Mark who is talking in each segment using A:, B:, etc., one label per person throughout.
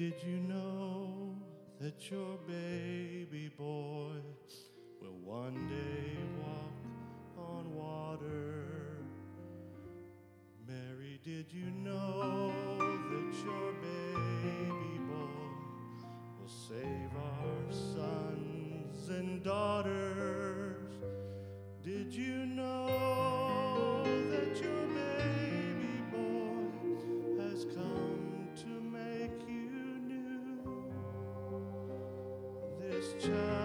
A: did you know that your baby boy will one day walk on water? Mary, did you know This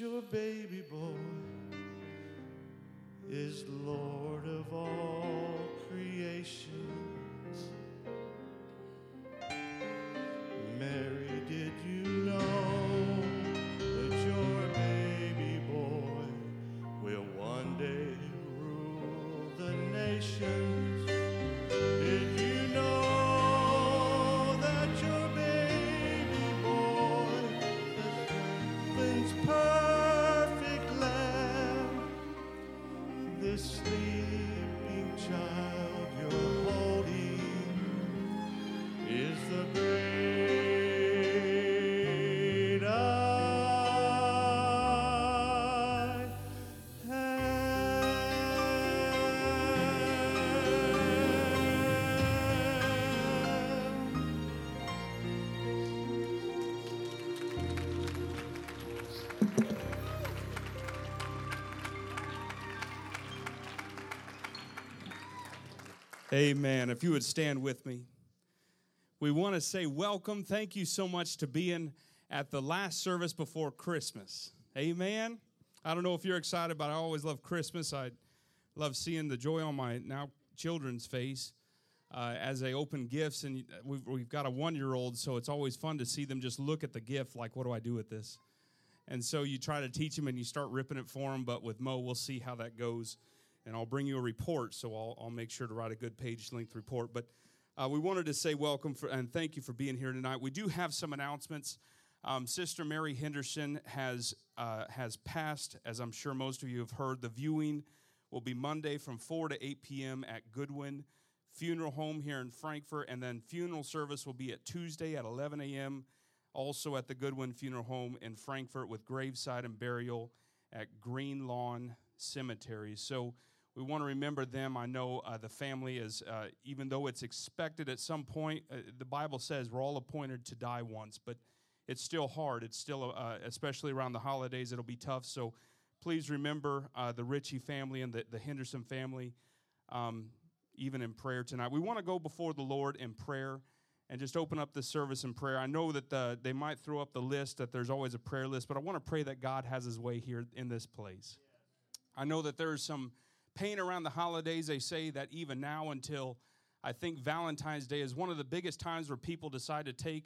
A: your baby boy
B: Amen. If you would stand with me, we want to say welcome. Thank you so much to being at the last service before Christmas. Amen. I don't know if you're excited, but I always love Christmas. I love seeing the joy on my now children's face uh, as they open gifts. And we've, we've got a one year old, so it's always fun to see them just look at the gift like, what do I do with this? And so you try to teach them and you start ripping it for them. But with Mo, we'll see how that goes. And I'll bring you a report, so I'll, I'll make sure to write a good page length report. But uh, we wanted to say welcome for, and thank you for being here tonight. We do have some announcements. Um, Sister Mary Henderson has uh, has passed, as I'm sure most of you have heard. The viewing will be Monday from 4 to 8 p.m. at Goodwin Funeral Home here in Frankfort, and then funeral service will be at Tuesday at 11 a.m. Also at the Goodwin Funeral Home in Frankfort with graveside and burial at Green Lawn Cemetery. So we want to remember them. I know uh, the family is, uh, even though it's expected at some point, uh, the Bible says we're all appointed to die once, but it's still hard. It's still, uh, especially around the holidays, it'll be tough. So please remember uh, the Ritchie family and the, the Henderson family, um, even in prayer tonight. We want to go before the Lord in prayer and just open up the service in prayer. I know that the, they might throw up the list, that there's always a prayer list, but I want to pray that God has his way here in this place. I know that there's some pain around the holidays. They say that even now until I think Valentine's Day is one of the biggest times where people decide to take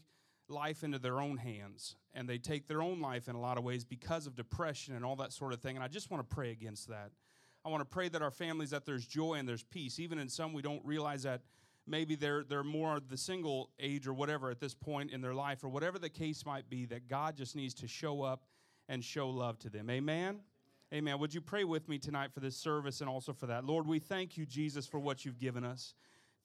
B: life into their own hands and they take their own life in a lot of ways because of depression and all that sort of thing. And I just want to pray against that. I want to pray that our families that there's joy and there's peace. Even in some we don't realize that maybe they're they're more the single age or whatever at this point in their life or whatever the case might be that God just needs to show up and show love to them. Amen. Amen. Would you pray with me tonight for this service and also for that? Lord, we thank you, Jesus, for what you've given us.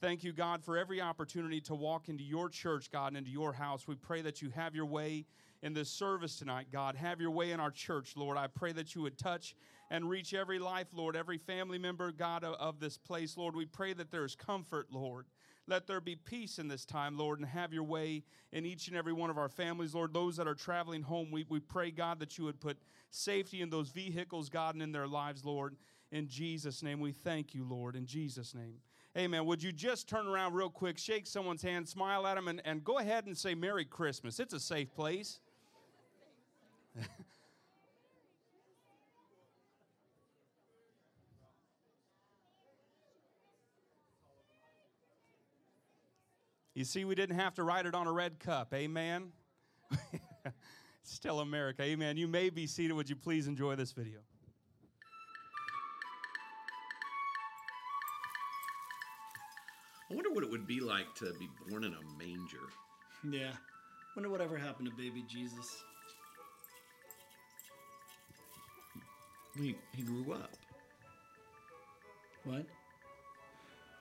B: Thank you, God, for every opportunity to walk into your church, God, and into your house. We pray that you have your way in this service tonight, God. Have your way in our church, Lord. I pray that you would touch and reach every life, Lord, every family member, God, of, this place, Lord. We pray that there is comfort, Lord. Let there be peace in this time, Lord, and have your way in each and every one of our families, Lord. Those that are traveling home, we, we pray, God, that you would put safety in those vehicles, God, and in their lives, Lord. In Jesus' name, we thank you, Lord. In Jesus' name. Amen. Would you just turn around real quick, shake someone's hand, smile at them, and, and go ahead and say Merry Christmas? It's a safe place. You see, we didn't have to write it on a red cup. Amen. Still America. Amen. You may be seated. Would you please enjoy this video?
C: I wonder what it would be like to be born in a manger.
D: Yeah. Wonder whatever happened to baby Jesus.
C: He, he grew up.
D: What?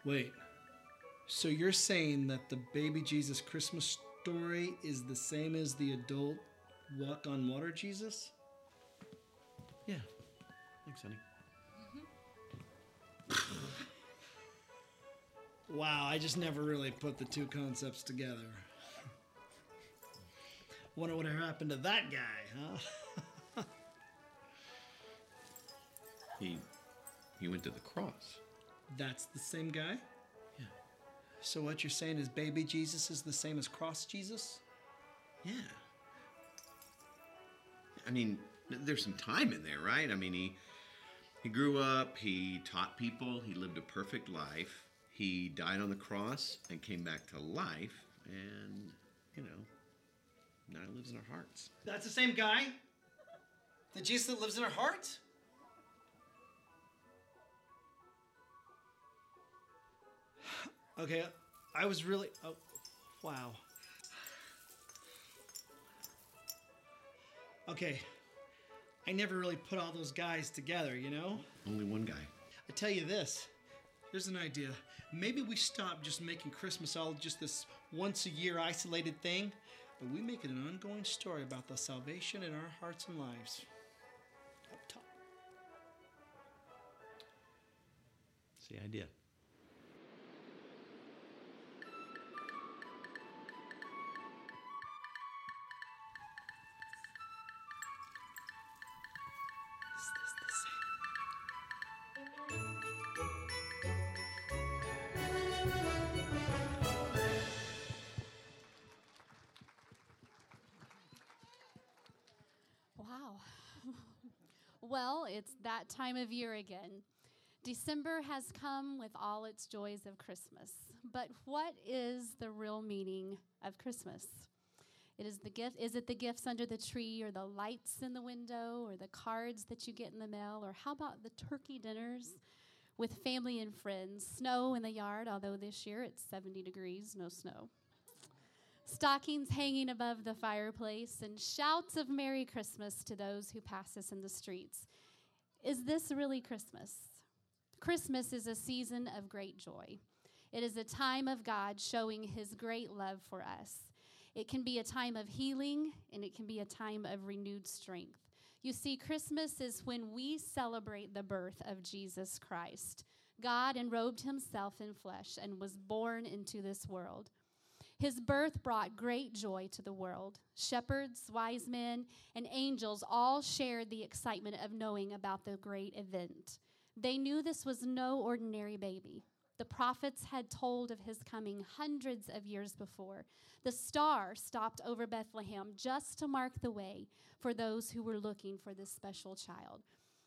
D: Wait. So you're saying that the baby Jesus Christmas story is the same as the adult walk on water Jesus?
C: Yeah. Thanks, honey.
D: Wow, I just never really put the two concepts together. Wonder what happened to that guy, huh?
C: He he went to the cross.
D: That's the same guy? So what you're saying is baby Jesus is the same as cross Jesus?
C: Yeah. I mean, there's some time in there, right? I mean, he he grew up, he taught people, he lived a perfect life. He died on the cross and came back to life, and you know, now he lives in our hearts.
D: That's the same guy? The Jesus that lives in our hearts? Okay, I was really. Oh, wow. Okay, I never really put all those guys together, you know?
C: Only one guy.
D: I tell you this. Here's an idea. Maybe we stop just making Christmas all just this once a year isolated thing, but we make it an ongoing story about the salvation in our hearts and lives. Up top.
C: It's the idea.
E: Well, it's that time of year again. December has come with all its joys of Christmas. But what is the real meaning of Christmas? It is the gift is it the gifts under the tree or the lights in the window or the cards that you get in the mail or how about the turkey dinners with family and friends? Snow in the yard, although this year it's 70 degrees, no snow stockings hanging above the fireplace, and shouts of Merry Christmas to those who pass us in the streets. Is this really Christmas? Christmas is a season of great joy. It is a time of God showing his great love for us. It can be a time of healing and it can be a time of renewed strength. You see, Christmas is when we celebrate the birth of Jesus Christ. God enrobed himself in flesh and was born into this world. His birth brought great joy to the world. Shepherds, wise men, and angels all shared the excitement of knowing about the great event. They knew this was no ordinary baby. The prophets had told of his coming hundreds of years before. The star stopped over Bethlehem just to mark the way for those who were looking for this special child.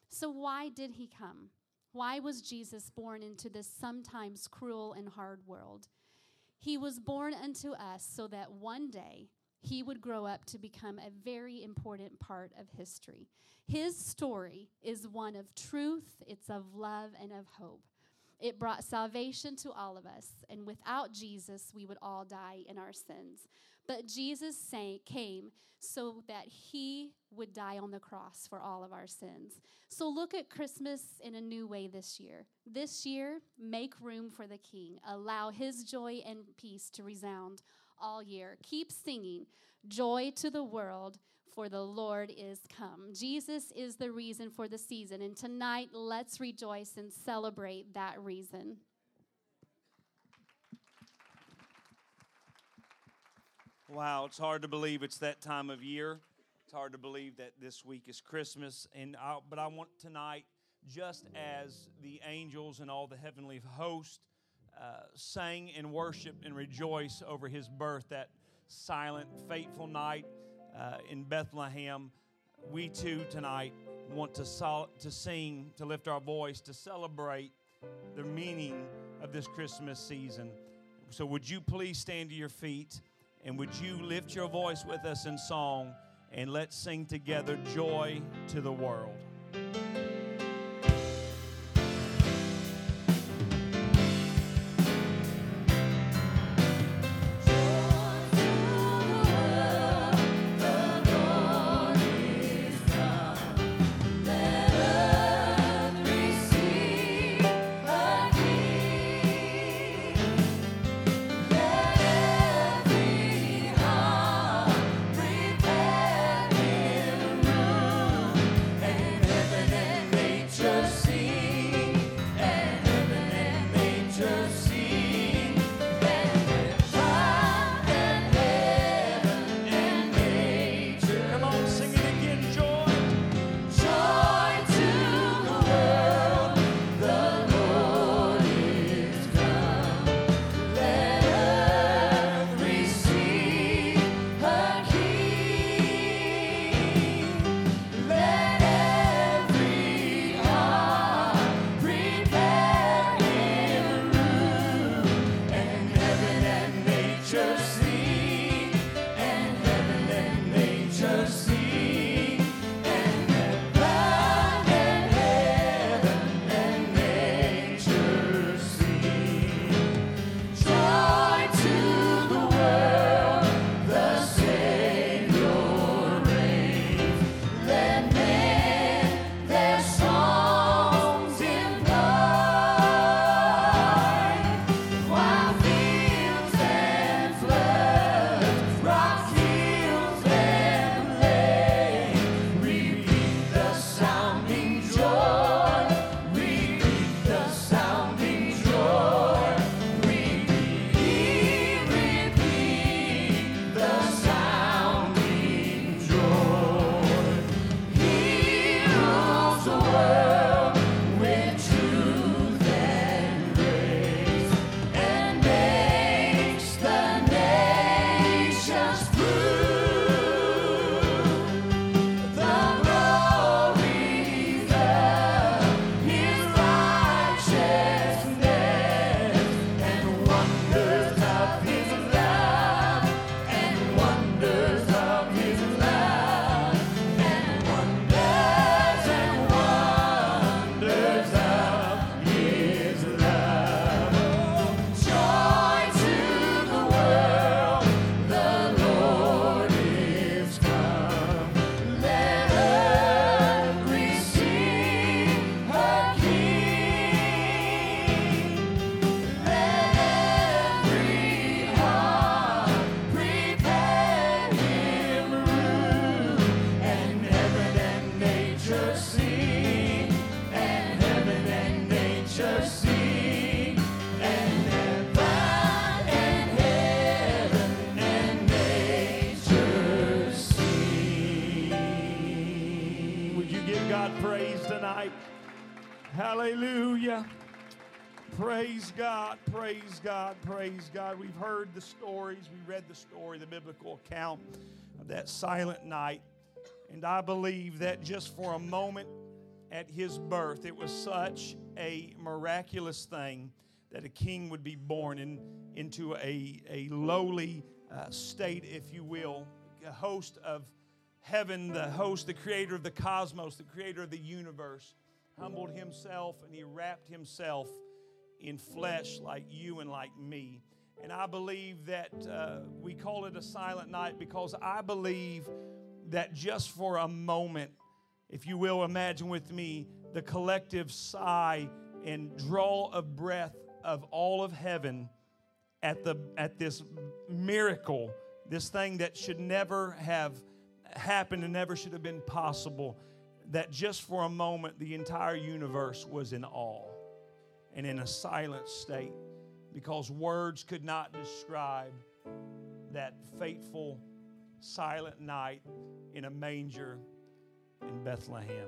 E: So, why did he come? Why was Jesus born into this sometimes cruel and hard world? He was born unto us so that one day he would grow up to become a very important part of history. His story is one of truth, it's of love, and of hope. It brought salvation to all of us, and without Jesus, we would all die in our sins. But Jesus came so that he would die on the cross for all of our sins. So look at Christmas in a new way this year. This year, make room for the King. Allow his joy and peace to resound all year. Keep singing, Joy to the world, for the Lord is come. Jesus is the reason for the season. And tonight, let's rejoice and celebrate that reason.
F: Wow, it's hard to believe it's that time of year. It's hard to believe that this week is Christmas. And I, but I want tonight, just as the angels and all the heavenly host uh, sang and worshiped and rejoiced over his birth that silent, fateful night uh, in Bethlehem, we too tonight want to, sol- to sing, to lift our voice, to celebrate the meaning of this Christmas season. So, would you please stand to your feet? And would you lift your voice with us in song and let's sing together Joy to the World? Hallelujah. Praise God, praise God, praise God. We've heard the stories, we read the story, the biblical account of that silent night. And I believe that just for a moment at his birth, it was such a miraculous thing that a king would be born in, into a, a lowly uh, state, if you will, a host of heaven, the host, the creator of the cosmos, the creator of the universe, humbled himself and he wrapped himself
G: in flesh like you and like me. And I believe that uh, we call it a silent night because I believe that just for a moment, if you will, imagine with me the collective sigh and draw of breath of all of heaven at, the, at this miracle, this thing that should never have happened and never should have been possible, that just for a moment the entire universe was in awe and in a silent state because words could not describe that fateful, silent night in a manger in Bethlehem.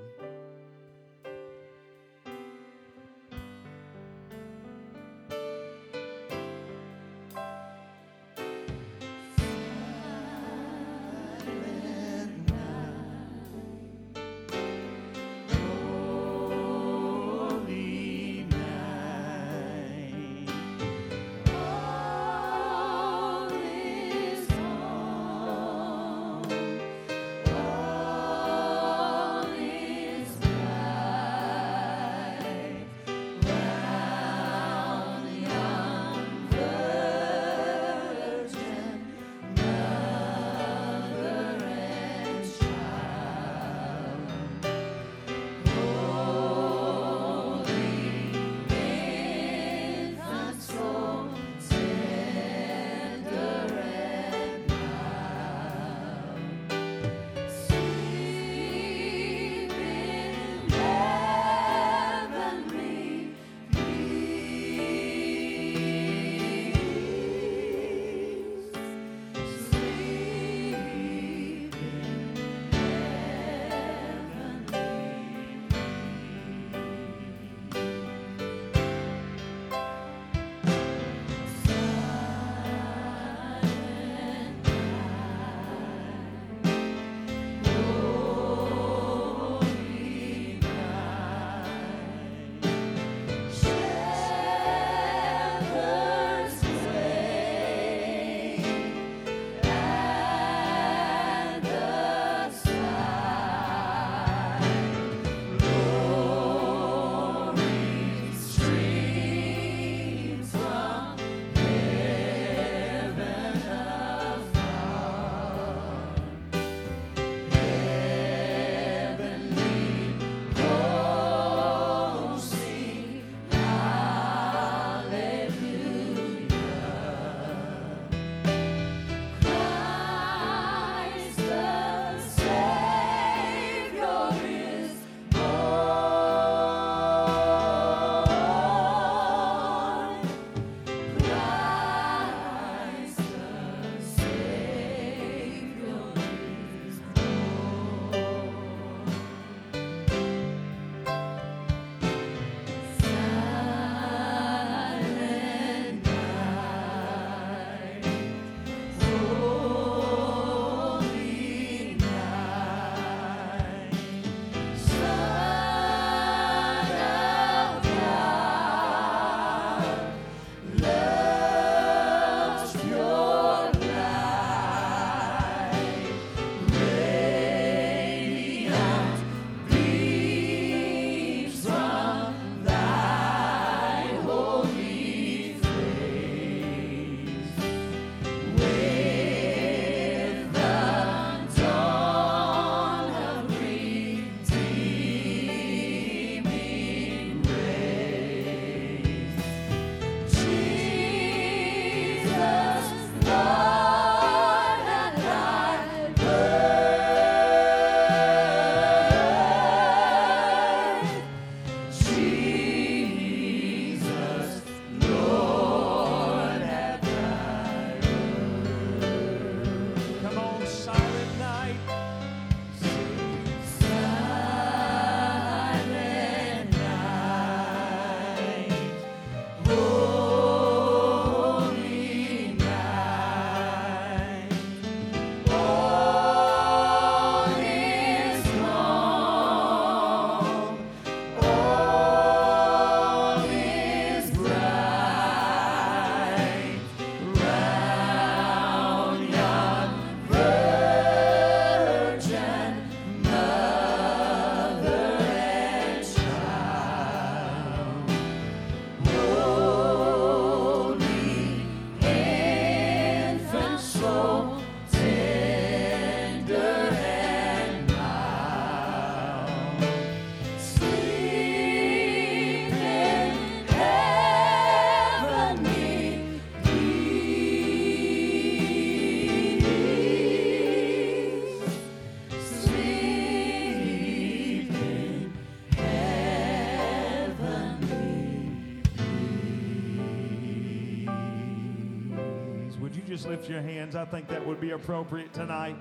G: Lift your hands. I think that would be appropriate tonight.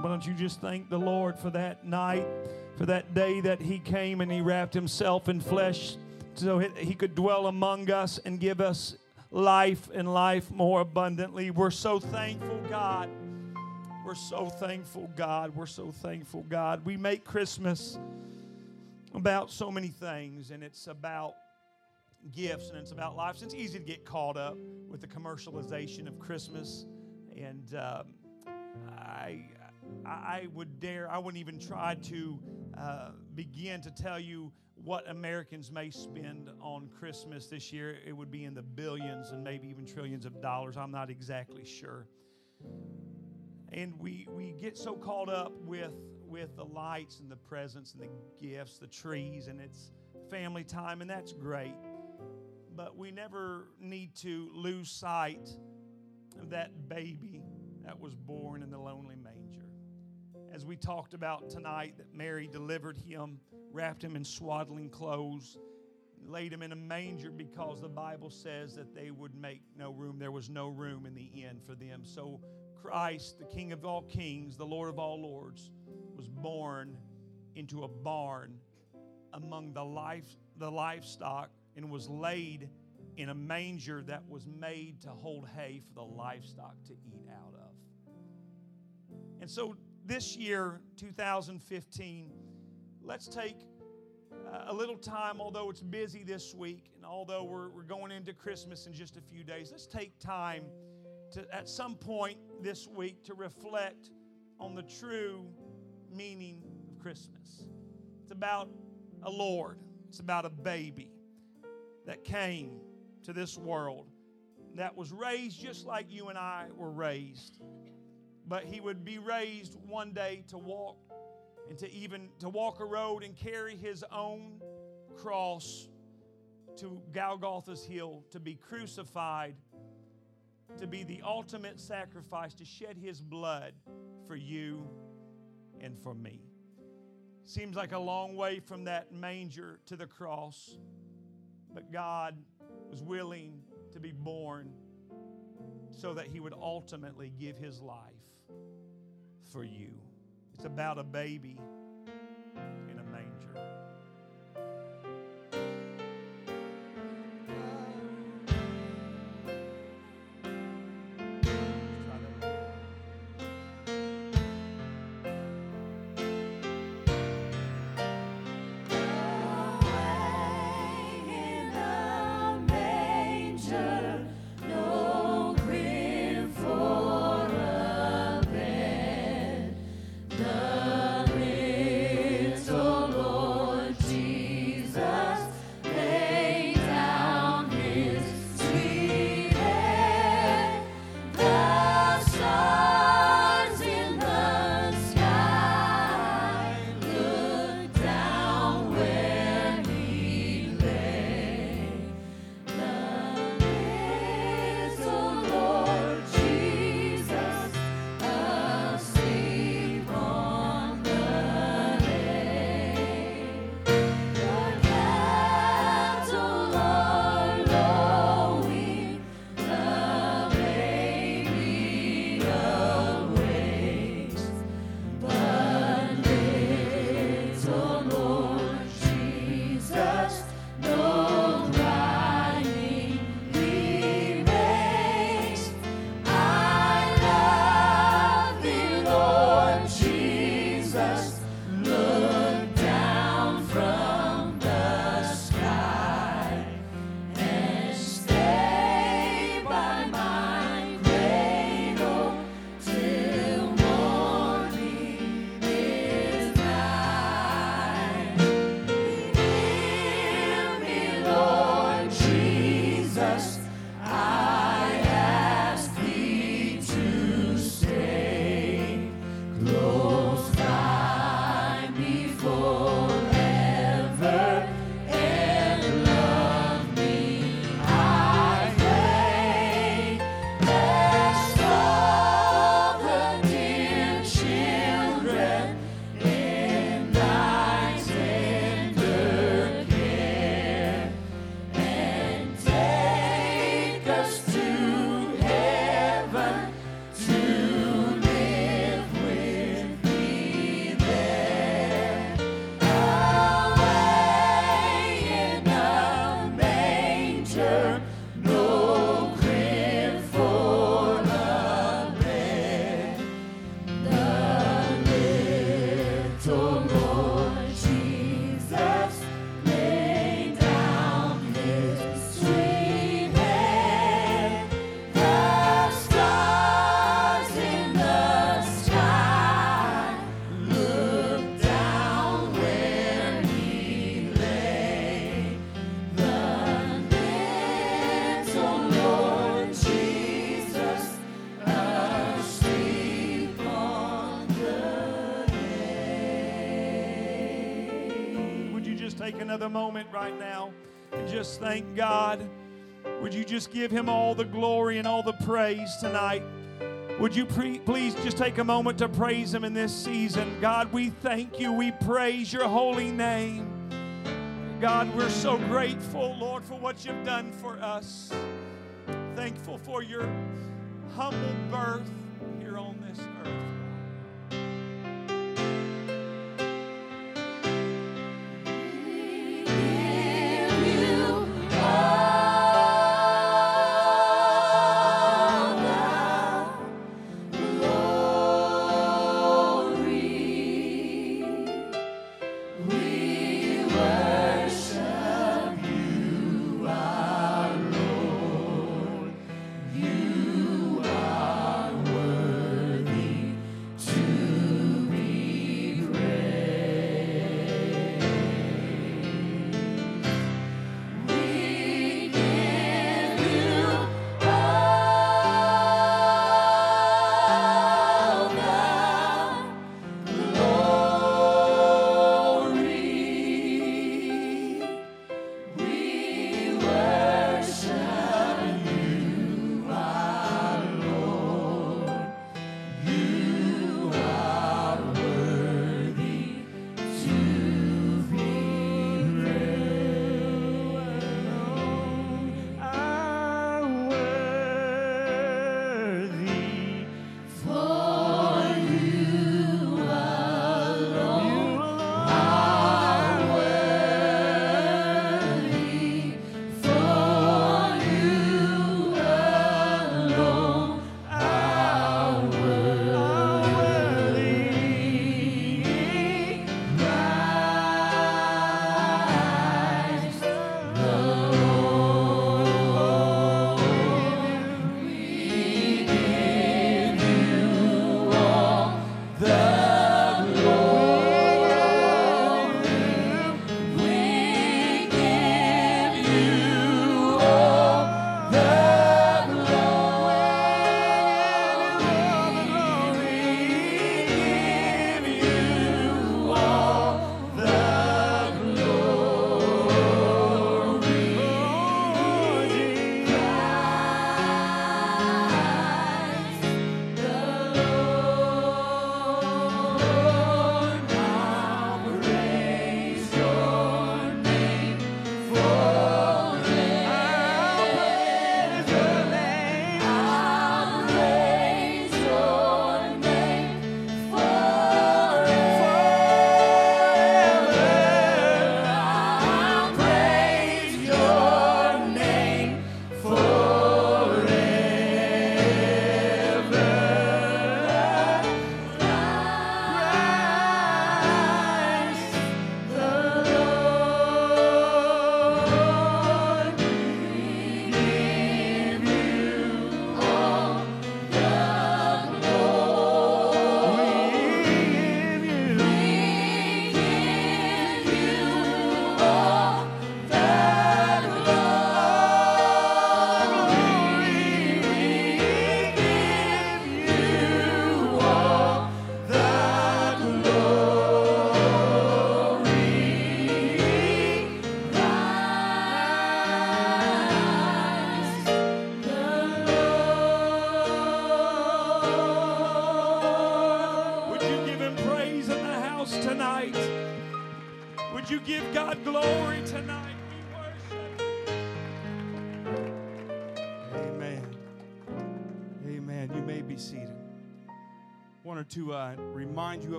G: Why don't you just thank the Lord for that night, for that day that He came and He wrapped Himself in flesh so He could dwell among us and give us life and life more abundantly. We're so thankful, God. We're so thankful, God. We're so thankful, God. We make Christmas about so many things, and it's about gifts and it's about life. So It's easy to get caught up with the commercialization of Christmas, and um, I, I would dare, I wouldn't even try to uh, begin to tell you what Americans may spend on Christmas this year. It would be in the billions and maybe even trillions of dollars. I'm not exactly sure. And we, we get so caught up with, with the lights and the presents and the gifts, the trees, and it's family time, and that's great. But we never need to lose sight of that baby that was born in the lonely manger. As we talked about tonight, that Mary delivered him, wrapped him in swaddling clothes, laid him in a manger because the Bible says that they would make no room. There was no room in the inn for them. So Christ, the King of all kings, the Lord of all lords, was born into a barn among the life the livestock and was laid in a manger that was made to hold hay for the livestock to eat out of. And so this year, 2015, let's take a little time, although it's busy this week, and although we're, we're going into Christmas in just a few days, let's take time to, at some point this week, to reflect on the true meaning of Christmas. It's about a Lord, it's about a baby that came to this world that was raised just like you and I were raised. But he would be raised one day to walk and to even to walk a road and carry his own cross to Golgotha's hill to be crucified to be the ultimate sacrifice to shed his blood for you and for me. Seems like a long way from that manger to the cross, but God was willing to be born so that he would ultimately give his life for you. It's about a baby in a manger.
F: Take another moment right now and just thank God? Would you just give Him all the glory and all the praise tonight? Would you pre- please just take a moment to praise Him in this season? God, we thank you. We praise your holy name. God, we're so grateful, Lord, for what you've done for us. Thankful for your humble birth here on this earth.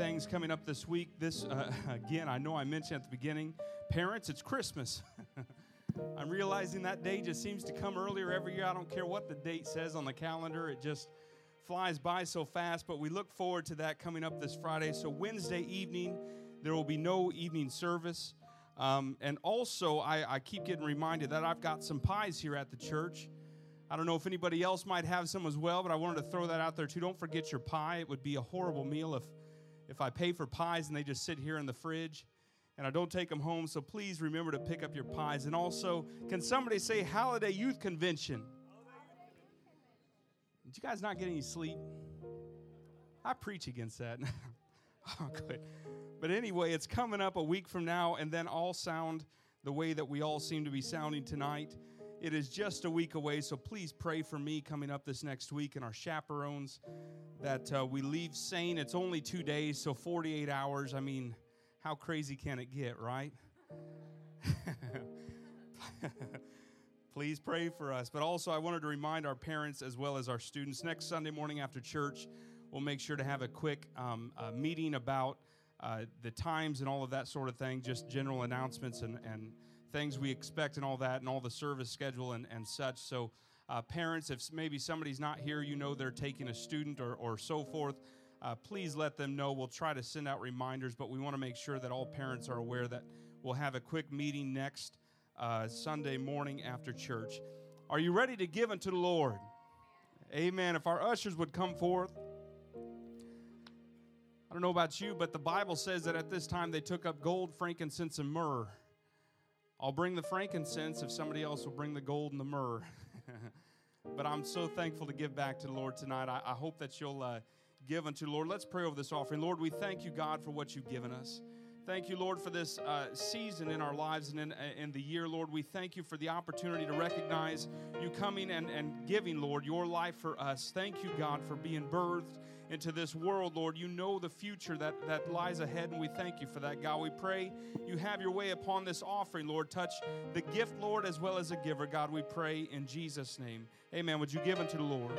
B: Things coming up this week. This, uh, again, I know I mentioned at the beginning, parents, it's Christmas. I'm realizing that day just seems to come earlier every year. I don't care what the date says on the calendar, it just flies by so fast. But we look forward to that coming up this Friday. So, Wednesday evening, there will be no evening service. Um, and also, I, I keep getting reminded that I've got some pies here at the church. I don't know if anybody else might have some as well, but I wanted to throw that out there too. Don't forget your pie. It would be a horrible meal if, if I pay for pies and they just sit here in the fridge and I don't take them home. So please remember to pick up your pies. And also, can somebody say Holiday Youth Convention? Did you guys not get any sleep? I preach against that.
F: Oh, good. But anyway, it's coming up a week from now, and then all sound the way that we all seem to be sounding tonight. It is just a week away, so please pray for me coming up this next week and our chaperones that uh, we leave sane. It's only two days, so 48 hours. I mean, how crazy can it get, right? Please pray for us. But also, I wanted to remind our parents as well as our students next Sunday morning after church, we'll make sure to have a quick um, uh, meeting about uh, the times and all of that sort of thing, just general announcements and, and things we expect and all that, and all the service schedule and, and such. So, uh, parents, if maybe somebody's not here, you know they're taking a student or, or so forth, uh, please let them know. We'll try to send out reminders, but we want to make sure that all parents are aware that we'll have a quick meeting next uh, Sunday morning after church. Are you ready to give unto the Lord? Amen. If our ushers would come forth. I don't know about you, but the Bible says that at this time they took up gold, frankincense, and myrrh. I'll bring the frankincense if somebody else will bring the gold and the myrrh. but I'm so thankful to give back to the Lord tonight. I, I hope that you'll uh, give unto the Lord. Let's pray over this offering. Lord, we thank you, God, for what you've given us. Thank you, Lord, for this uh, season in our lives and in, uh, in the year, Lord. We thank you for the opportunity to recognize you coming and, and giving, Lord, your life for us. Thank you, God, for being birthed into this world, Lord. You know the future that, that lies ahead, and we thank you for that, God. We pray you have your way upon this offering, Lord. Touch the gift, Lord, as well as the giver, God. We pray in Jesus' name. Amen. Would you give unto the Lord?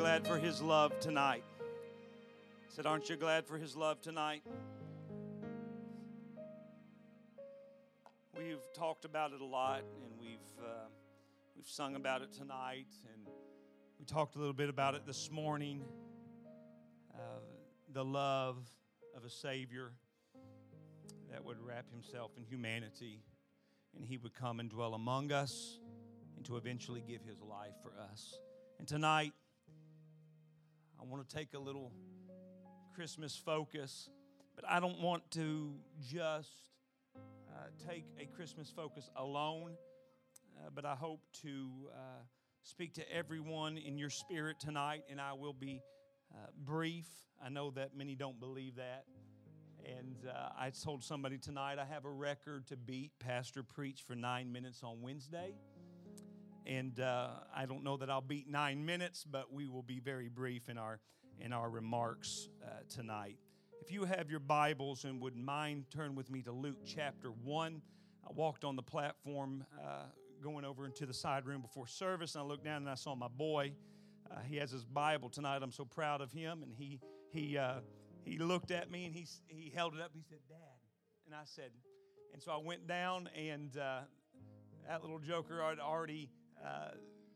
G: Glad for his love tonight? I said, Aren't you glad for his love tonight? We've talked about it a lot, and we've uh, we've sung about it tonight, and we talked a little bit about it this morning. Uh, the love of a Savior that would wrap Himself in humanity, and He would come and dwell among us, and to eventually give His life for us. And tonight, I want to take a little Christmas focus, but I don't want to just uh, take a Christmas focus alone, uh, but I hope to uh, speak to everyone in your spirit tonight, and I will be uh, brief. I know that many don't believe that. And uh, I told somebody tonight I have a record to beat. Pastor preached for nine minutes on Wednesday. And uh, I don't know that I'll beat nine minutes, but we will be very brief in our, in our remarks tonight. If you have your Bibles and would mind, turn with me to Luke chapter 1. I walked on the platform uh, going over into the side room before service, and I looked down and I saw my boy. Uh, he has his Bible tonight. I'm so proud of him. And he, he, uh, he looked at me and he, he held it up. He said, Dad. And I said, and so I went down, and uh, that little joker had already uh,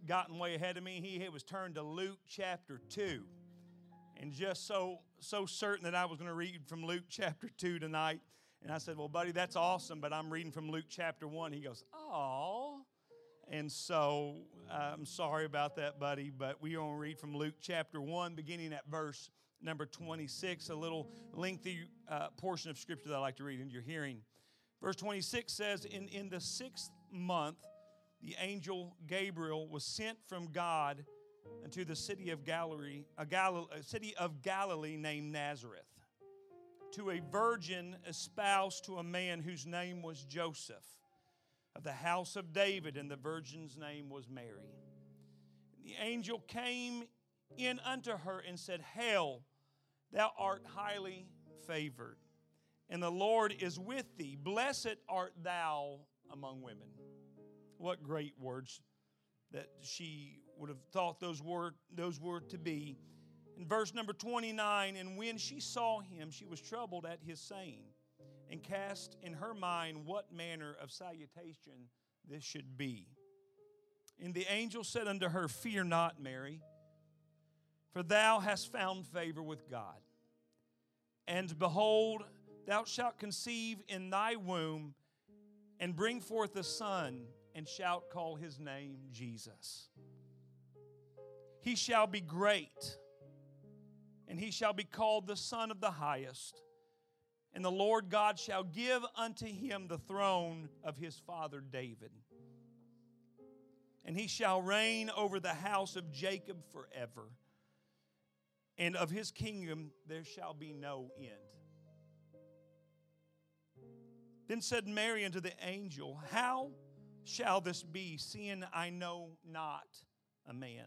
G: gotten way ahead of me. He, was turned to Luke chapter 2 and just so so certain that I was going to read from Luke chapter 2 tonight. And I said, Well, buddy, that's awesome, but I'm reading from Luke chapter 1. He goes, Oh. And so I'm sorry about that, buddy, but we are going to read from Luke chapter 1, beginning at verse number 26, a little lengthy uh, portion of scripture that I like to read in your hearing. Verse 26 says, in, in the sixth month, the angel Gabriel was sent from God unto the city of Galilee, a, Gal- a city of Galilee named Nazareth, to a virgin espoused to a man whose name was Joseph, of the house of David, and the virgin's name was Mary. The angel came in unto her and said, Hail, thou art highly favored, and the Lord is with thee. Blessed art thou among women. What great words that she would have thought those were, those were to be. In verse number 29, and when she saw him, she was troubled at his saying, and cast in her mind what manner of salutation this should be. And the angel said unto her, Fear not, Mary, for thou hast found favor with God. And behold, thou shalt conceive in thy womb and bring forth a son, and shalt call his name Jesus. He shall be great, and he shall be called the Son of the Highest. And the Lord God shall give unto him the throne of his father David. And he shall reign over the house of Jacob forever. And of his kingdom there shall be no end. Then said Mary unto the angel, How shall this be, seeing I know not a man?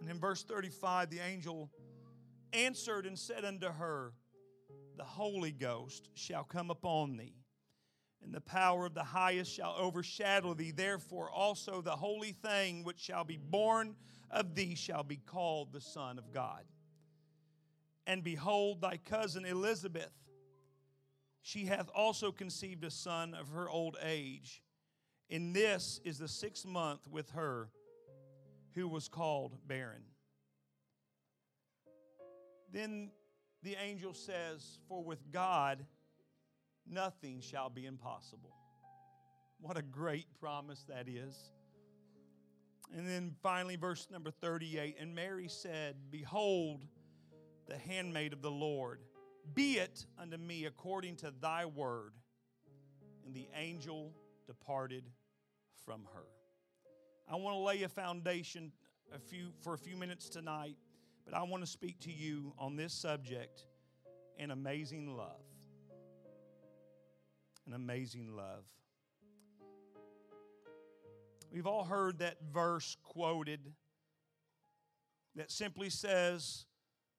G: And in verse 35, the angel answered and said unto her, The Holy Ghost shall come upon thee, and the power of the highest shall overshadow thee. Therefore, also the holy thing which shall be born of thee shall be called the Son of God. And behold, thy cousin Elizabeth, she hath also conceived a son of her old age. And this is the sixth month with her who was called barren. Then the angel says, For with God nothing shall be impossible. What a great promise that is. And then finally, verse number 38 And Mary said, Behold, the handmaid of the Lord, be it unto me according to thy word. And the angel departed from her. I want to lay a foundation a few, for a few minutes tonight, but I want to speak to you on this subject an amazing love. An amazing love. We've all heard that verse quoted that simply says,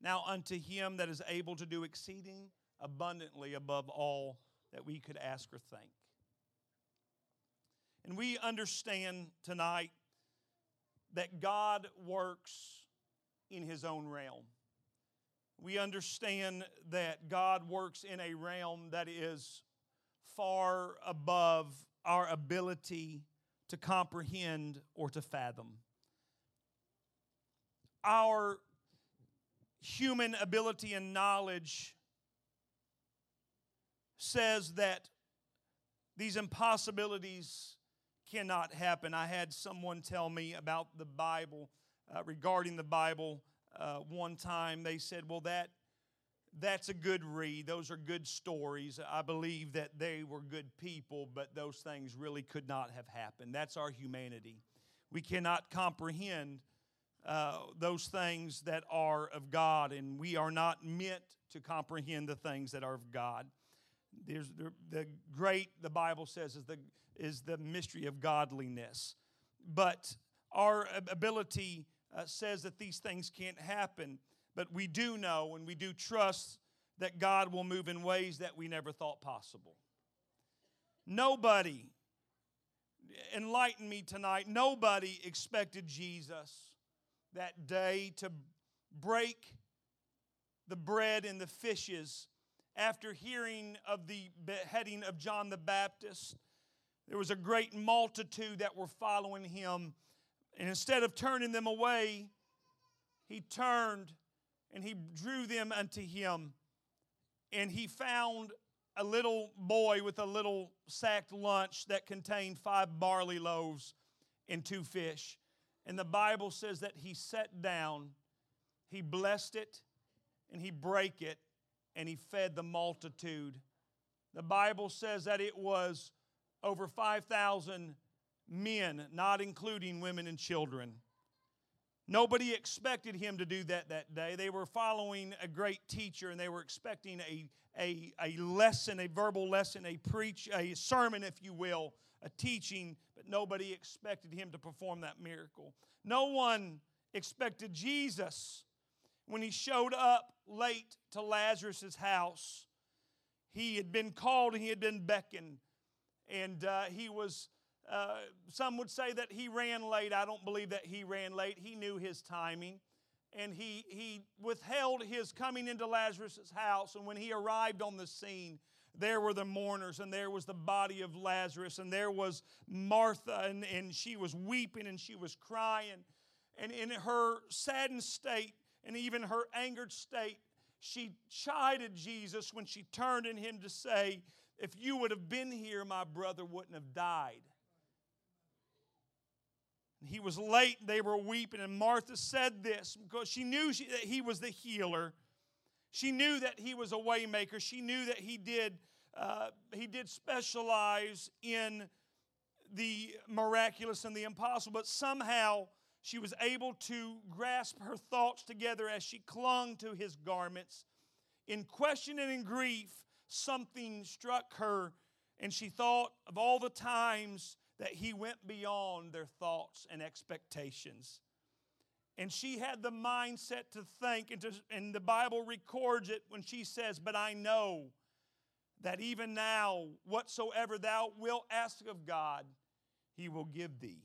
G: Now unto him that is able to do exceeding abundantly above all that we could ask or think. And we understand tonight that God works in His own realm. We understand that God works in a realm that is far above our ability to comprehend or to fathom. Our human ability and knowledge says that these impossibilities cannot happen. I had someone tell me about the Bible, uh, regarding the Bible, uh, one time. They said, Well, that. That's a good read. Those are good stories. I believe that they were good people, but those things really could not have happened. That's our humanity. We cannot comprehend uh, those things that are of God, and we are not meant to comprehend the things that are of God. There's the, the great, the Bible says, is the, is the mystery of godliness. But our ability uh, says that these things can't happen. But we do know and we do trust that God will move in ways that we never thought possible. Nobody, enlighten me tonight, nobody expected Jesus that day to break the bread and the fishes after hearing of the beheading of John the Baptist. There was a great multitude that were following him. And instead of turning them away, he turned and he drew them unto him. And he found a little boy with a little sacked lunch that contained five barley loaves and two fish. And the Bible says that he sat down, he blessed it, and he brake it, and he fed the multitude. The Bible says that it was over 5,000 men, not including women and children. Nobody expected him to do that that day. They were following a great teacher and they were expecting a, a, a lesson, a verbal lesson, a preach, a sermon, if you will, a teaching, nobody expected him to perform that miracle. No one expected Jesus when he showed up late to Lazarus' house. He had been called and he had been beckoned, and uh, he was uh, some would say that he ran late. I don't believe that he ran late. He knew his timing. And he, he withheld his coming into Lazarus' house. And when he arrived on the scene, there were the mourners, and there was the body of Lazarus, and there was Martha, and, and she was weeping and she was crying. And in her saddened state, and even her angered state, she chided Jesus when she turned in him to say, If you would have been here, my brother wouldn't have died. He was late, they were weeping, and Martha said this because she knew she, that he was the healer. She knew that he was a waymaker. She knew that he did, uh, he did specialize in the miraculous and the impossible, but somehow she was able to grasp her thoughts together as she clung to his garments. In question and in grief, something struck her, and she thought of all the times that he went beyond their thoughts and expectations. And she had the mindset to think, and, to, and the Bible records it when she says, But I know that even now, whatsoever thou wilt ask of God, he will give thee.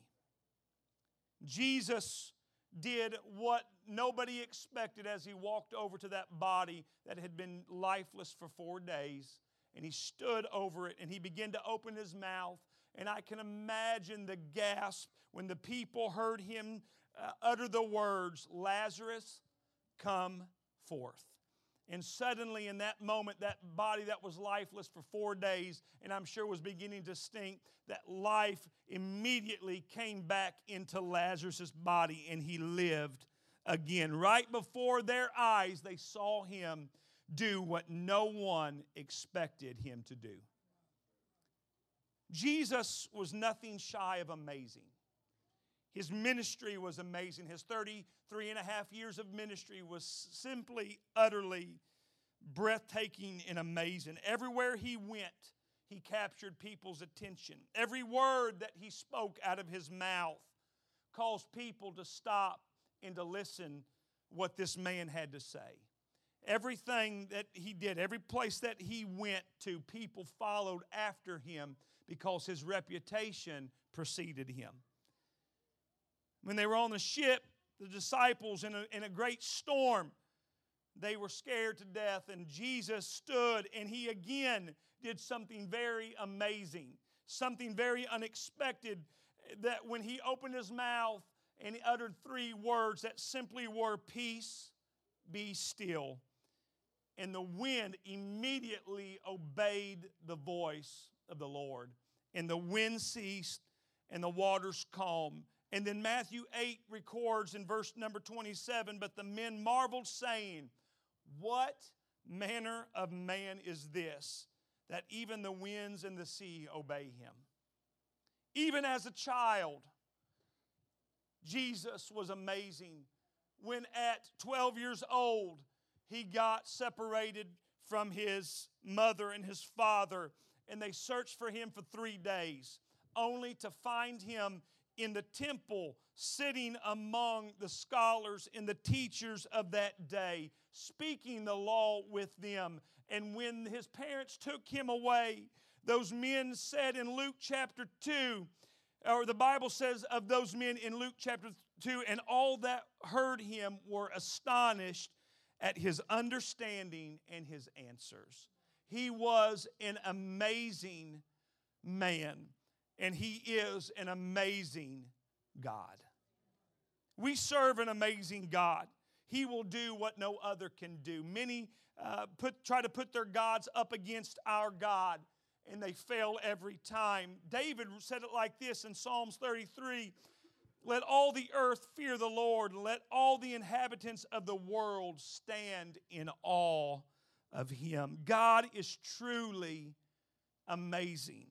G: Jesus did what nobody expected as he walked over to that body that had been lifeless for four days. And he stood over it and he began to open his mouth and I can imagine the gasp when the people heard him uh, utter the words, Lazarus, come forth. And suddenly, in that moment, that body that was lifeless for four days, and I'm sure was beginning to stink, that life immediately came back into Lazarus' body and he lived again. Right before their eyes, they saw him do what no one expected him to do. Jesus was nothing shy of amazing. His ministry was amazing. His 33 and a half years of ministry was simply, utterly breathtaking and amazing. Everywhere he went, he captured people's attention. Every word that he spoke out of his mouth caused people to stop and to listen what this man had to say. Everything that he did, every place that he went to, people followed after him because his reputation preceded him. When they were on the ship, the disciples in a, in a great storm, they were scared to death, and Jesus stood and he again did something very amazing, something very unexpected. That when he opened his mouth and he uttered three words that simply were peace, be still. And the wind immediately obeyed the voice of the Lord. And the wind ceased and the waters calm. And then Matthew 8 records in verse number 27 But the men marveled, saying, What manner of man is this, that even the winds and the sea obey him? Even as a child, Jesus was amazing. When at 12 years old, he got separated from his mother and his father, and they searched for him for three days, only to find him in the temple, sitting among the scholars and the teachers of that day, speaking the law with them. And when his parents took him away, those men said in Luke chapter 2, or the Bible says of those men in Luke chapter 2, and all that heard him were astonished at his understanding and his answers. He was an amazing man, and he is an amazing God. We serve an amazing God. He will do what no other can do. Many uh, put, try to put their gods up against our God, and they fail every time. David said it like this in Psalms 33 Let all the earth fear the Lord, let all the inhabitants of the world stand in awe of him. God is truly amazing.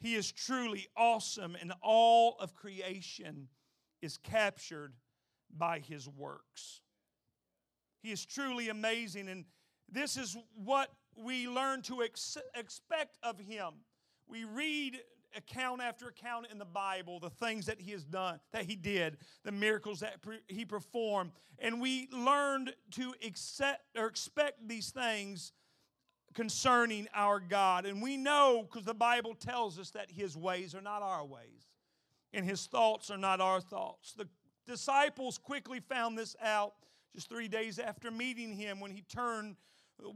G: He is truly awesome, and all of creation is captured by his works. He is truly amazing, and this is what we learn to ex- expect of him. We read account after account in the Bible the things that he has done, that he did, the miracles that pre- he performed, and we learned to accept or expect these things concerning our God. And we know because the Bible tells us that his ways are not our ways and his thoughts are not our thoughts. The disciples quickly found this out just three days after meeting him when he turned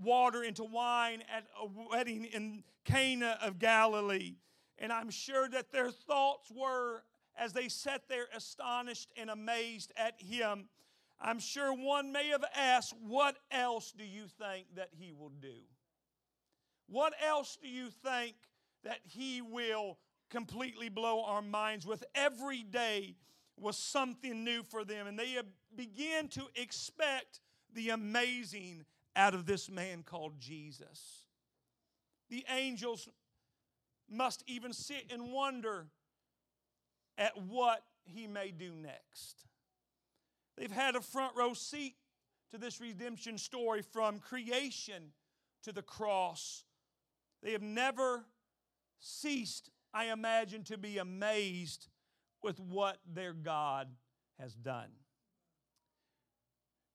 G: water into wine at a wedding in Cana of Galilee. And I'm sure that their thoughts were, as they sat there astonished and amazed at him, I'm sure one may have asked, What else do you think that he will do? What else do you think that he will completely blow our minds with? Every day was something new for them, and they began to expect the amazing out of this man called Jesus. The angels must even sit and wonder at what he may do next. They've had a front row seat to this redemption story from creation to the cross. They have never ceased, I imagine, to be amazed with what their God has done.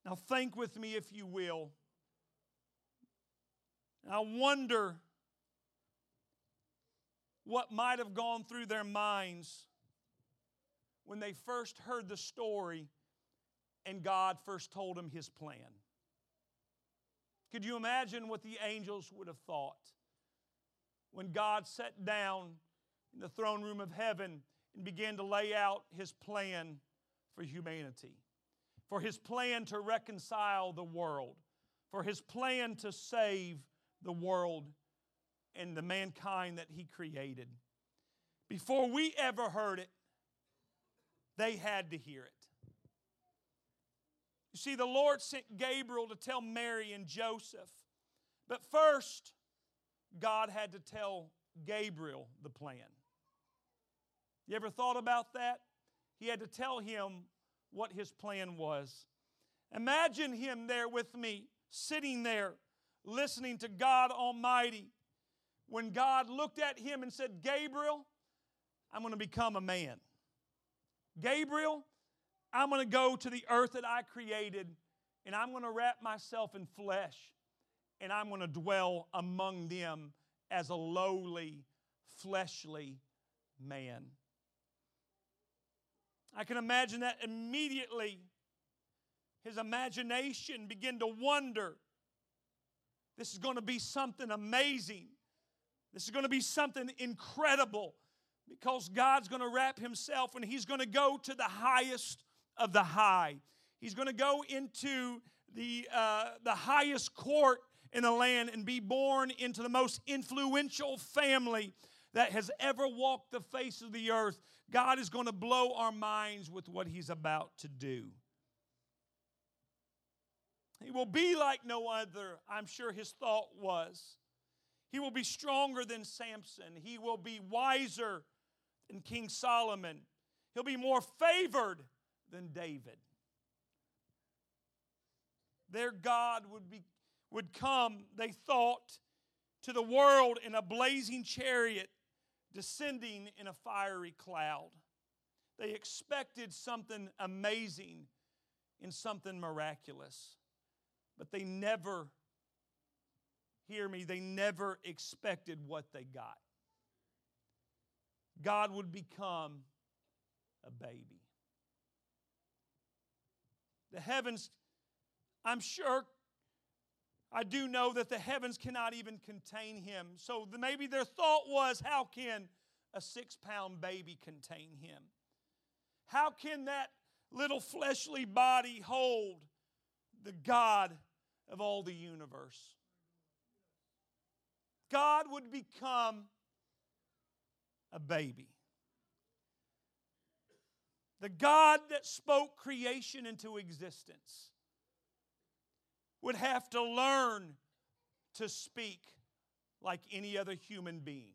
G: Now, think with me, if you will. I wonder what might have gone through their minds when they first heard the story and God first told them his plan. Could you imagine what the angels would have thought when God sat down in the throne room of heaven and began to lay out his plan for humanity, for his plan to reconcile the world, for his plan to save the world and the mankind that he created. Before we ever heard it, they had to hear it. You see, the Lord sent Gabriel to tell Mary and Joseph. But first, God had to tell Gabriel the plan. You ever thought about that? He had to tell him what his plan was. Imagine him there with me, sitting there, listening to God Almighty, when God looked at him and said, Gabriel, I'm going to become a man. Gabriel, I'm going to go to the earth that I created and I'm going to wrap myself in flesh and I'm going to dwell among them as a lowly, fleshly man. I can imagine that immediately his imagination began to wonder this is going to be something amazing. This is going to be something incredible because God's going to wrap himself and he's going to go to the highest of the high. He's going to go into the, uh, the highest court in the land and be born into the most influential family that has ever walked the face of the earth. God is going to blow our minds with what he's about to do. He will be like no other, I'm sure his thought was. He will be stronger than Samson. He will be wiser than King Solomon. He'll be more favored than David. Their God would, be, would come, they thought, to the world in a blazing chariot descending in a fiery cloud. They expected something amazing and something miraculous, but they never, hear me, they never expected what they got. God would become a baby. The heavens, I'm sure, I do know that the heavens cannot even contain him. So maybe their thought was, how can a six pound baby contain him? How can that little fleshly body hold the God of all the universe? God would become a baby. The God that spoke creation into existence would have to learn to speak like any other human being.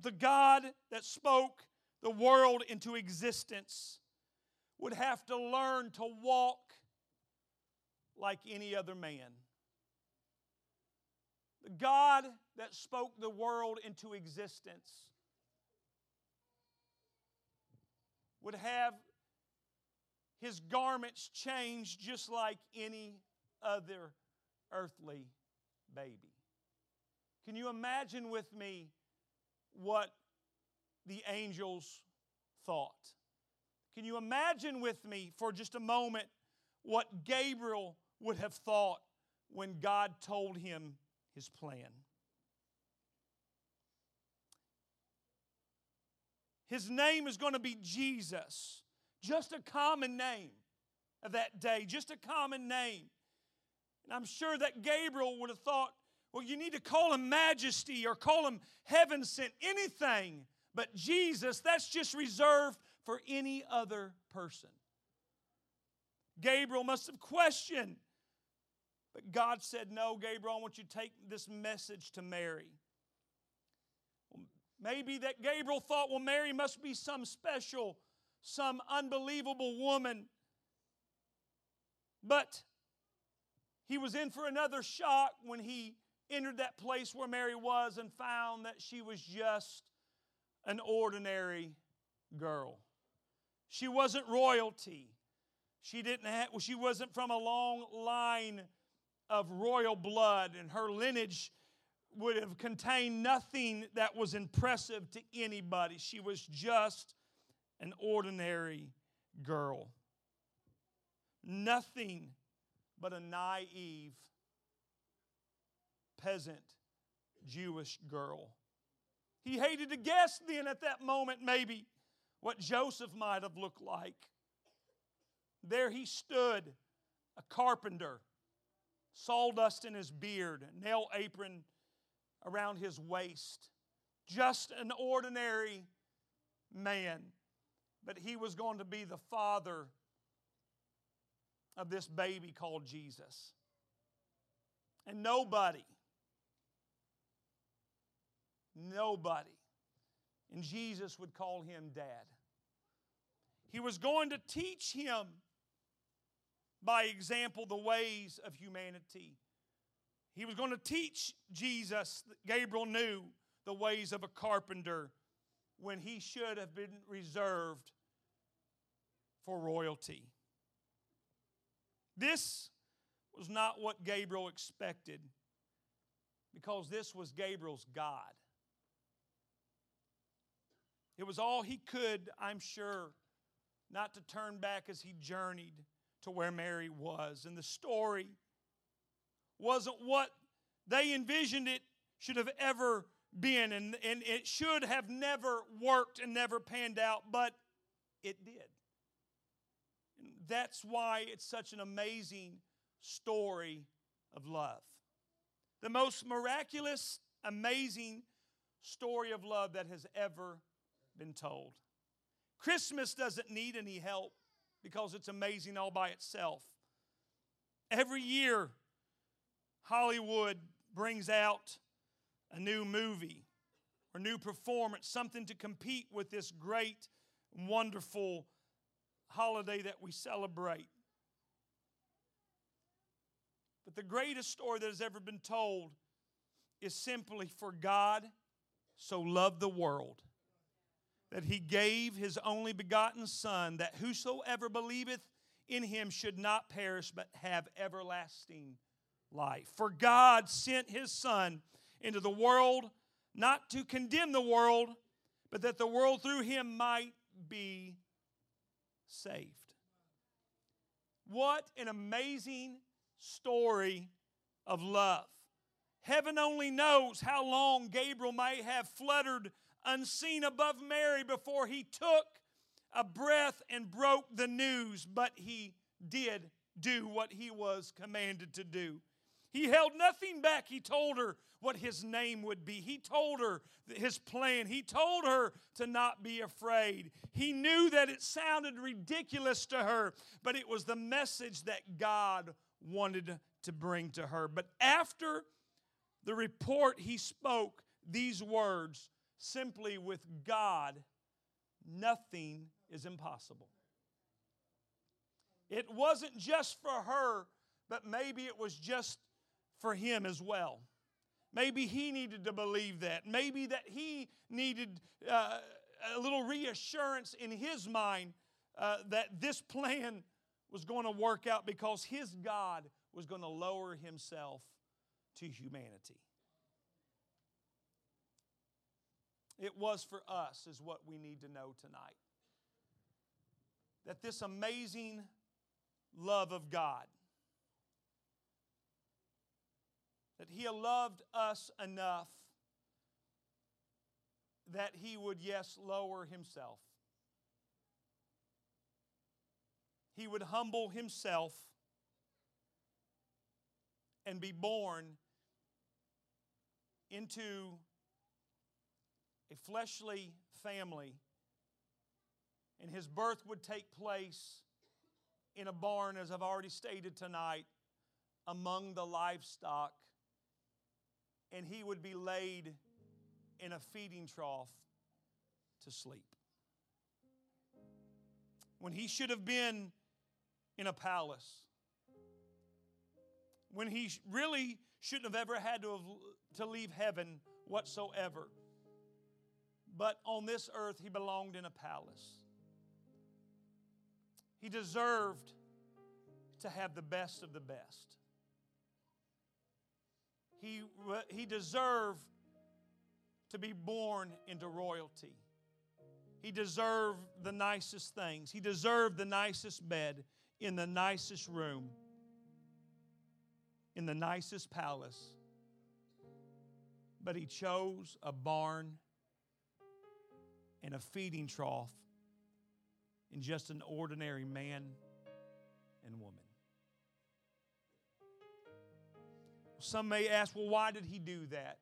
G: The God that spoke the world into existence would have to learn to walk like any other man. The God that spoke the world into existence would have his garments changed just like any other earthly baby. Can you imagine with me what the angels thought? Can you imagine with me for just a moment what Gabriel would have thought when God told him his plan? His name is going to be Jesus, just a common name of that day, just a common name. And I'm sure that Gabriel would have thought, well, you need to call him majesty or call him heaven sent, anything. But Jesus, that's just reserved for any other person. Gabriel must have questioned. But God said, No, Gabriel, I want you to take this message to Mary. Maybe that Gabriel thought, well, Mary must be some special, some unbelievable woman. But he was in for another shock when he entered that place where Mary was and found that she was just an ordinary girl. She wasn't royalty. She didn't have, she wasn't from a long line of royal blood, and her lineage would have contained nothing that was impressive to anybody. She was just an ordinary girl. Nothing but a naive peasant Jewish girl. He hated to guess then at that moment, maybe, what Joseph might have looked like. There he stood, a carpenter, sawdust in his beard, nail apron around his waist. Just an ordinary man. But he was going to be the father of this baby called Jesus. And nobody, nobody, and Jesus would call him dad. He was going to teach him by example the ways of humanity. He was going to teach Jesus, Gabriel knew the ways of a carpenter when he should have been reserved for royalty. This was not what Gabriel expected because this was Gabriel's God. It was all he could, I'm sure, not to turn back as he journeyed to where Mary was. And the story wasn't what they envisioned it should have ever been, and, and it should have never worked and never panned out, but it did. That's why it's such an amazing story of love. The most miraculous, amazing story of love that has ever been told. Christmas doesn't need any help because it's amazing all by itself. Every year, Hollywood brings out a new movie or new performance, something to compete with this great, wonderful holiday that we celebrate. But the greatest story that has ever been told is simply for God so loved the world that he gave his only begotten Son, that whosoever believeth in him should not perish but have everlasting life. For God sent his Son into the world not to condemn the world, but that the world through him might be saved. What an amazing story of love. Heaven only knows how long Gabriel may have fluttered unseen above Mary before he took a breath and broke the news, but he did do what he was commanded to do. He held nothing back. He told her what his name would be. He told her his plan. He told her to not be afraid. He knew that it sounded ridiculous to her, but it was the message that God wanted to bring to her. But after the report, he spoke these words simply with God, nothing is impossible. It wasn't just for her, but maybe it was just for him as well. Maybe he needed to believe that. Maybe that he needed uh, a little reassurance in his mind uh, that this plan was going to work out because his God was going to lower himself to humanity. It was for us, is what we need to know tonight. That this amazing love of God, that He loved us enough that He would, yes, lower Himself. He would humble Himself and be born into a fleshly family, and his birth would take place in a barn, as I've already stated tonight, among the livestock, and he would be laid in a feeding trough to sleep. When he should have been in a palace, when he really shouldn't have ever had to, have, to leave heaven whatsoever but on this earth he belonged in a palace. He deserved to have the best of the best. He, he deserved to be born into royalty. He deserved the nicest things. He deserved the nicest bed in the nicest room, in the nicest palace. But he chose a barn and a feeding trough in just an ordinary man Some may ask, well, why did he do that?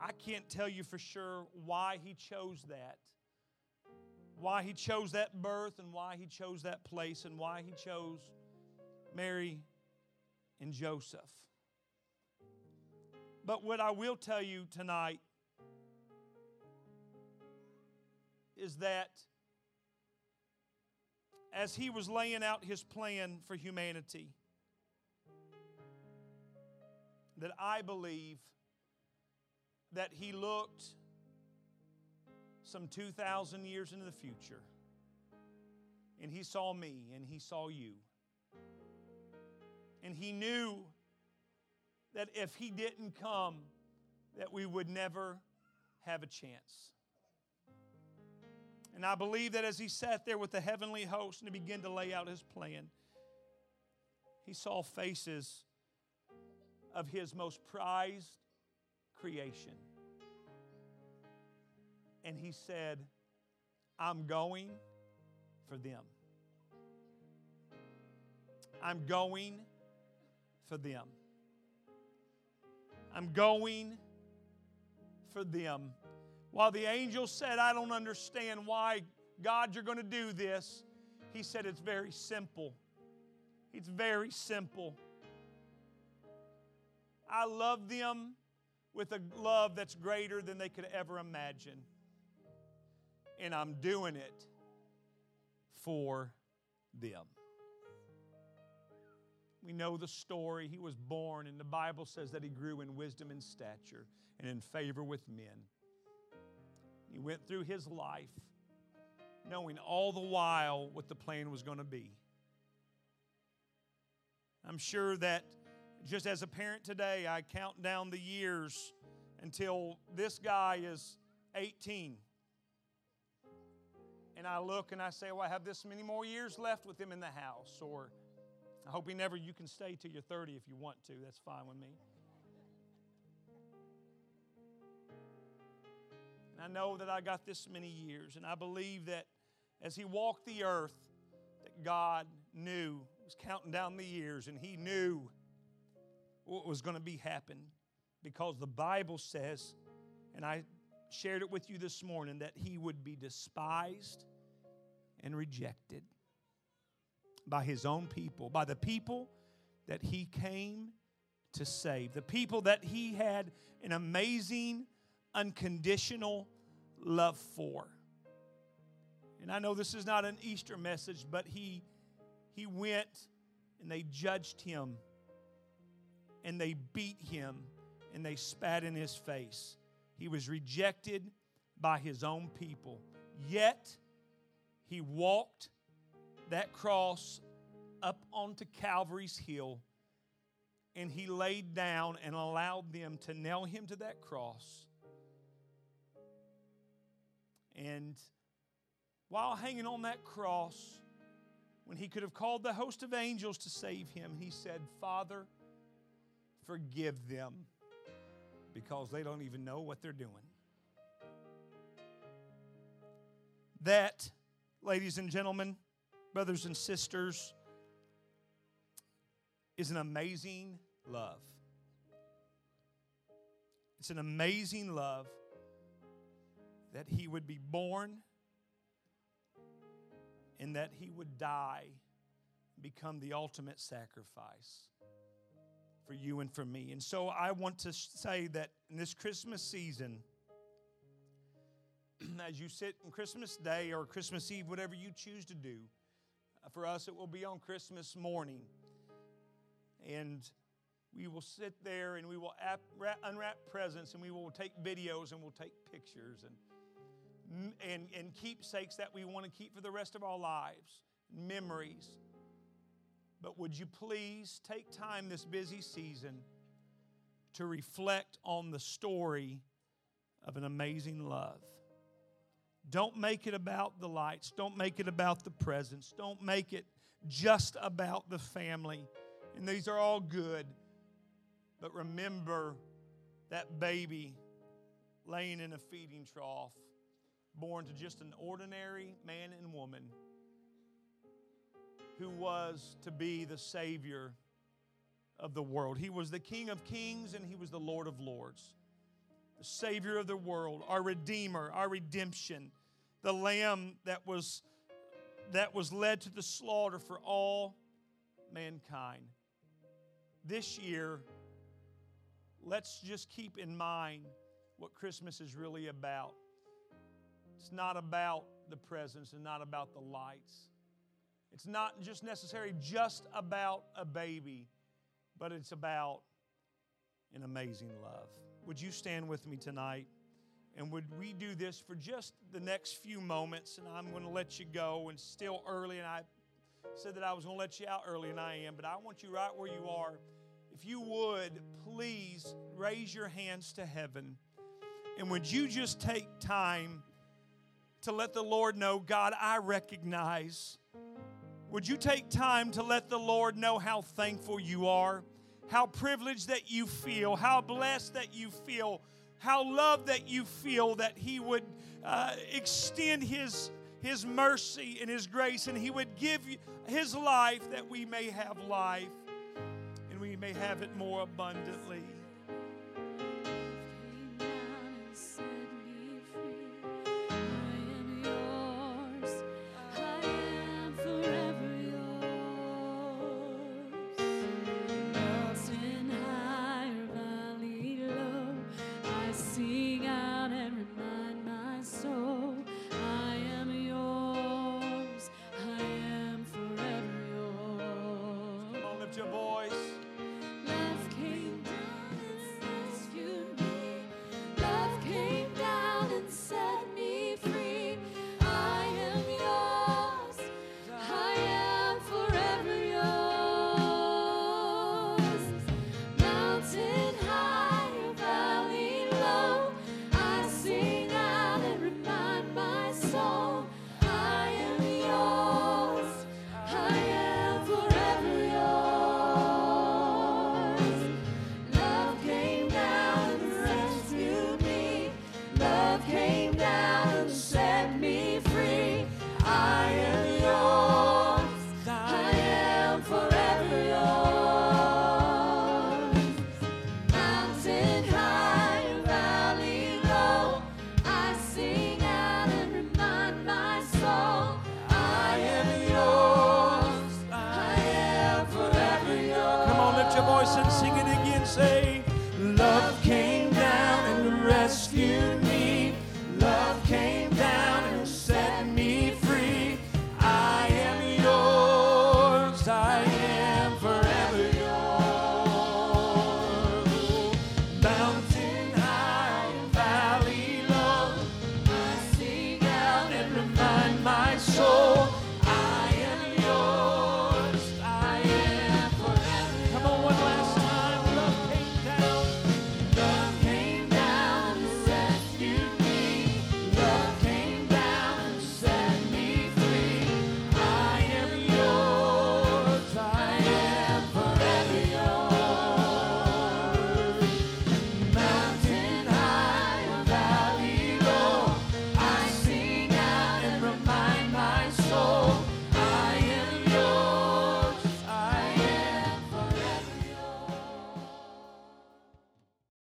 G: I can't tell you for sure why he chose that. Why he chose that birth and why he chose that place and why he chose Mary and Joseph. But what I will tell you tonight is that as he was laying out his plan for humanity, that I believe that he looked some 2,000 years into the future and he saw me and he saw you. And he knew that if he didn't come, that we would never have a chance. And I believe that as he sat there with the heavenly host and he began to lay out his plan, he saw faces of his most prized creation. And he said, I'm going for them. I'm going for them. I'm going for them. While the angel said, I don't understand why, God, you're going to do this, he said, It's very simple. It's very simple. I love them with a love that's greater than they could ever imagine. And I'm doing it for them. We know the story. He was born, and the Bible says that he grew in wisdom and stature and in favor with men. He went through his life knowing all the while what the plan was going to be. I'm sure that just as a parent today, I count down the years until this guy is 18. And I look and I say, Well, I have this many more years left with him in the house. Or I hope he never, you can stay till you're 30 if you want to. That's fine with me. And I know that I got this many years. And I believe that as he walked the earth, that God knew, was counting down the years, and he knew what was going to be happen because the Bible says, and I shared it with you this morning, that he would be despised and rejected by his own people, by the people that he came to save, the people that he had an amazing, unconditional love for. And I know this is not an Easter message, but he, he went and they judged him and they beat him and they spat in his face. He was rejected by his own people. Yet, he walked that cross up onto Calvary's hill and he laid down and allowed them to nail him to that cross. And while hanging on that cross, when he could have called the host of angels to save him, he said, Father, forgive them because they don't even know what they're doing. That, ladies and gentlemen, brothers and sisters, is an amazing love. It's an amazing love that he would be born and that he would die, become the ultimate sacrifice for you and for me. And so I want to say that in this Christmas season, as you sit on Christmas Day or Christmas Eve, whatever you choose to do, uh, for us it will be on Christmas morning. And we will sit there and we will ap- wrap, unwrap presents and we will take videos and we'll take pictures and, and, and keepsakes that we want to keep for the rest of our lives, memories. But would you please take time this busy season to reflect on the story of an amazing love? Don't make it about the lights. Don't make it about the presents. Don't make it just about the family. And these are all good. But remember that baby laying in a feeding trough, born to just an ordinary man and woman who was to be the Savior of the world. He was the King of kings and He was the Lord of lords. The Savior of the world, our Redeemer, our redemption, the Lamb that was, that was led to the slaughter for all mankind. This year, let's just keep in mind what Christmas is really about. It's not about the presents and not about the lights. It's not just necessarily just about a baby, but it's about an amazing love. Would you stand with me tonight? And would we do this for just the next few moments? And I'm going to let you go. And still early, and I said that I was going to let you out early, and I am. But I want you right where you are. If you would, please raise your hands to heaven. And would you just take time
F: to let the Lord know, God, I recognize would you take time to let the Lord know how thankful you are, how privileged that you feel, how blessed that you feel, how loved that you feel that He would uh, extend His, His mercy and His grace, and He would give His life that we may have life and we may have it more abundantly.